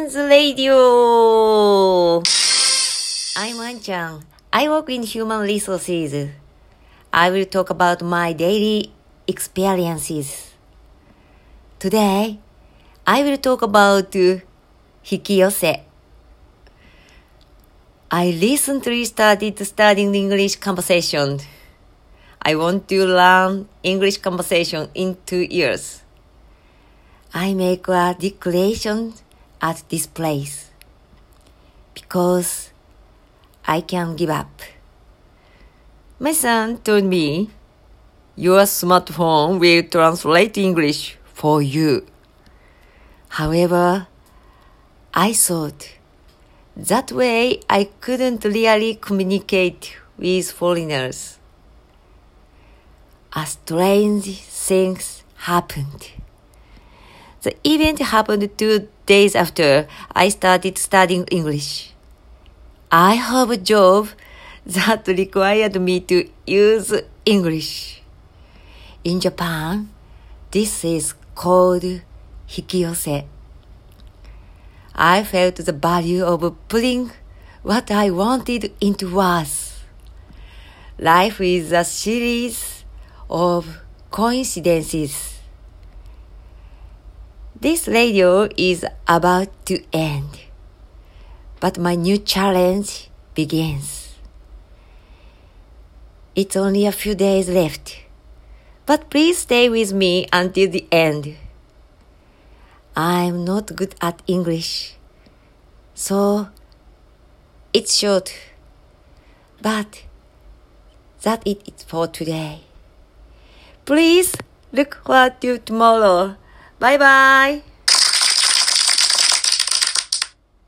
Radio! I'm An-chan. I work in human resources. I will talk about my daily experiences. Today, I will talk about hikiyose. I recently started studying English conversation. I want to learn English conversation in two years. I make a declaration at this place because I can give up. My son told me, Your smartphone will translate English for you. However, I thought that way I couldn't really communicate with foreigners. A strange thing happened. The event happened two days after I started studying English. I have a job that required me to use English. In Japan, this is called hikiyose. I felt the value of putting what I wanted into words. Life is a series of coincidences. This radio is about to end, but my new challenge begins. It's only a few days left, but please stay with me until the end. I'm not good at English, so it's short, but that it is for today. Please look forward to tomorrow. バイバイ。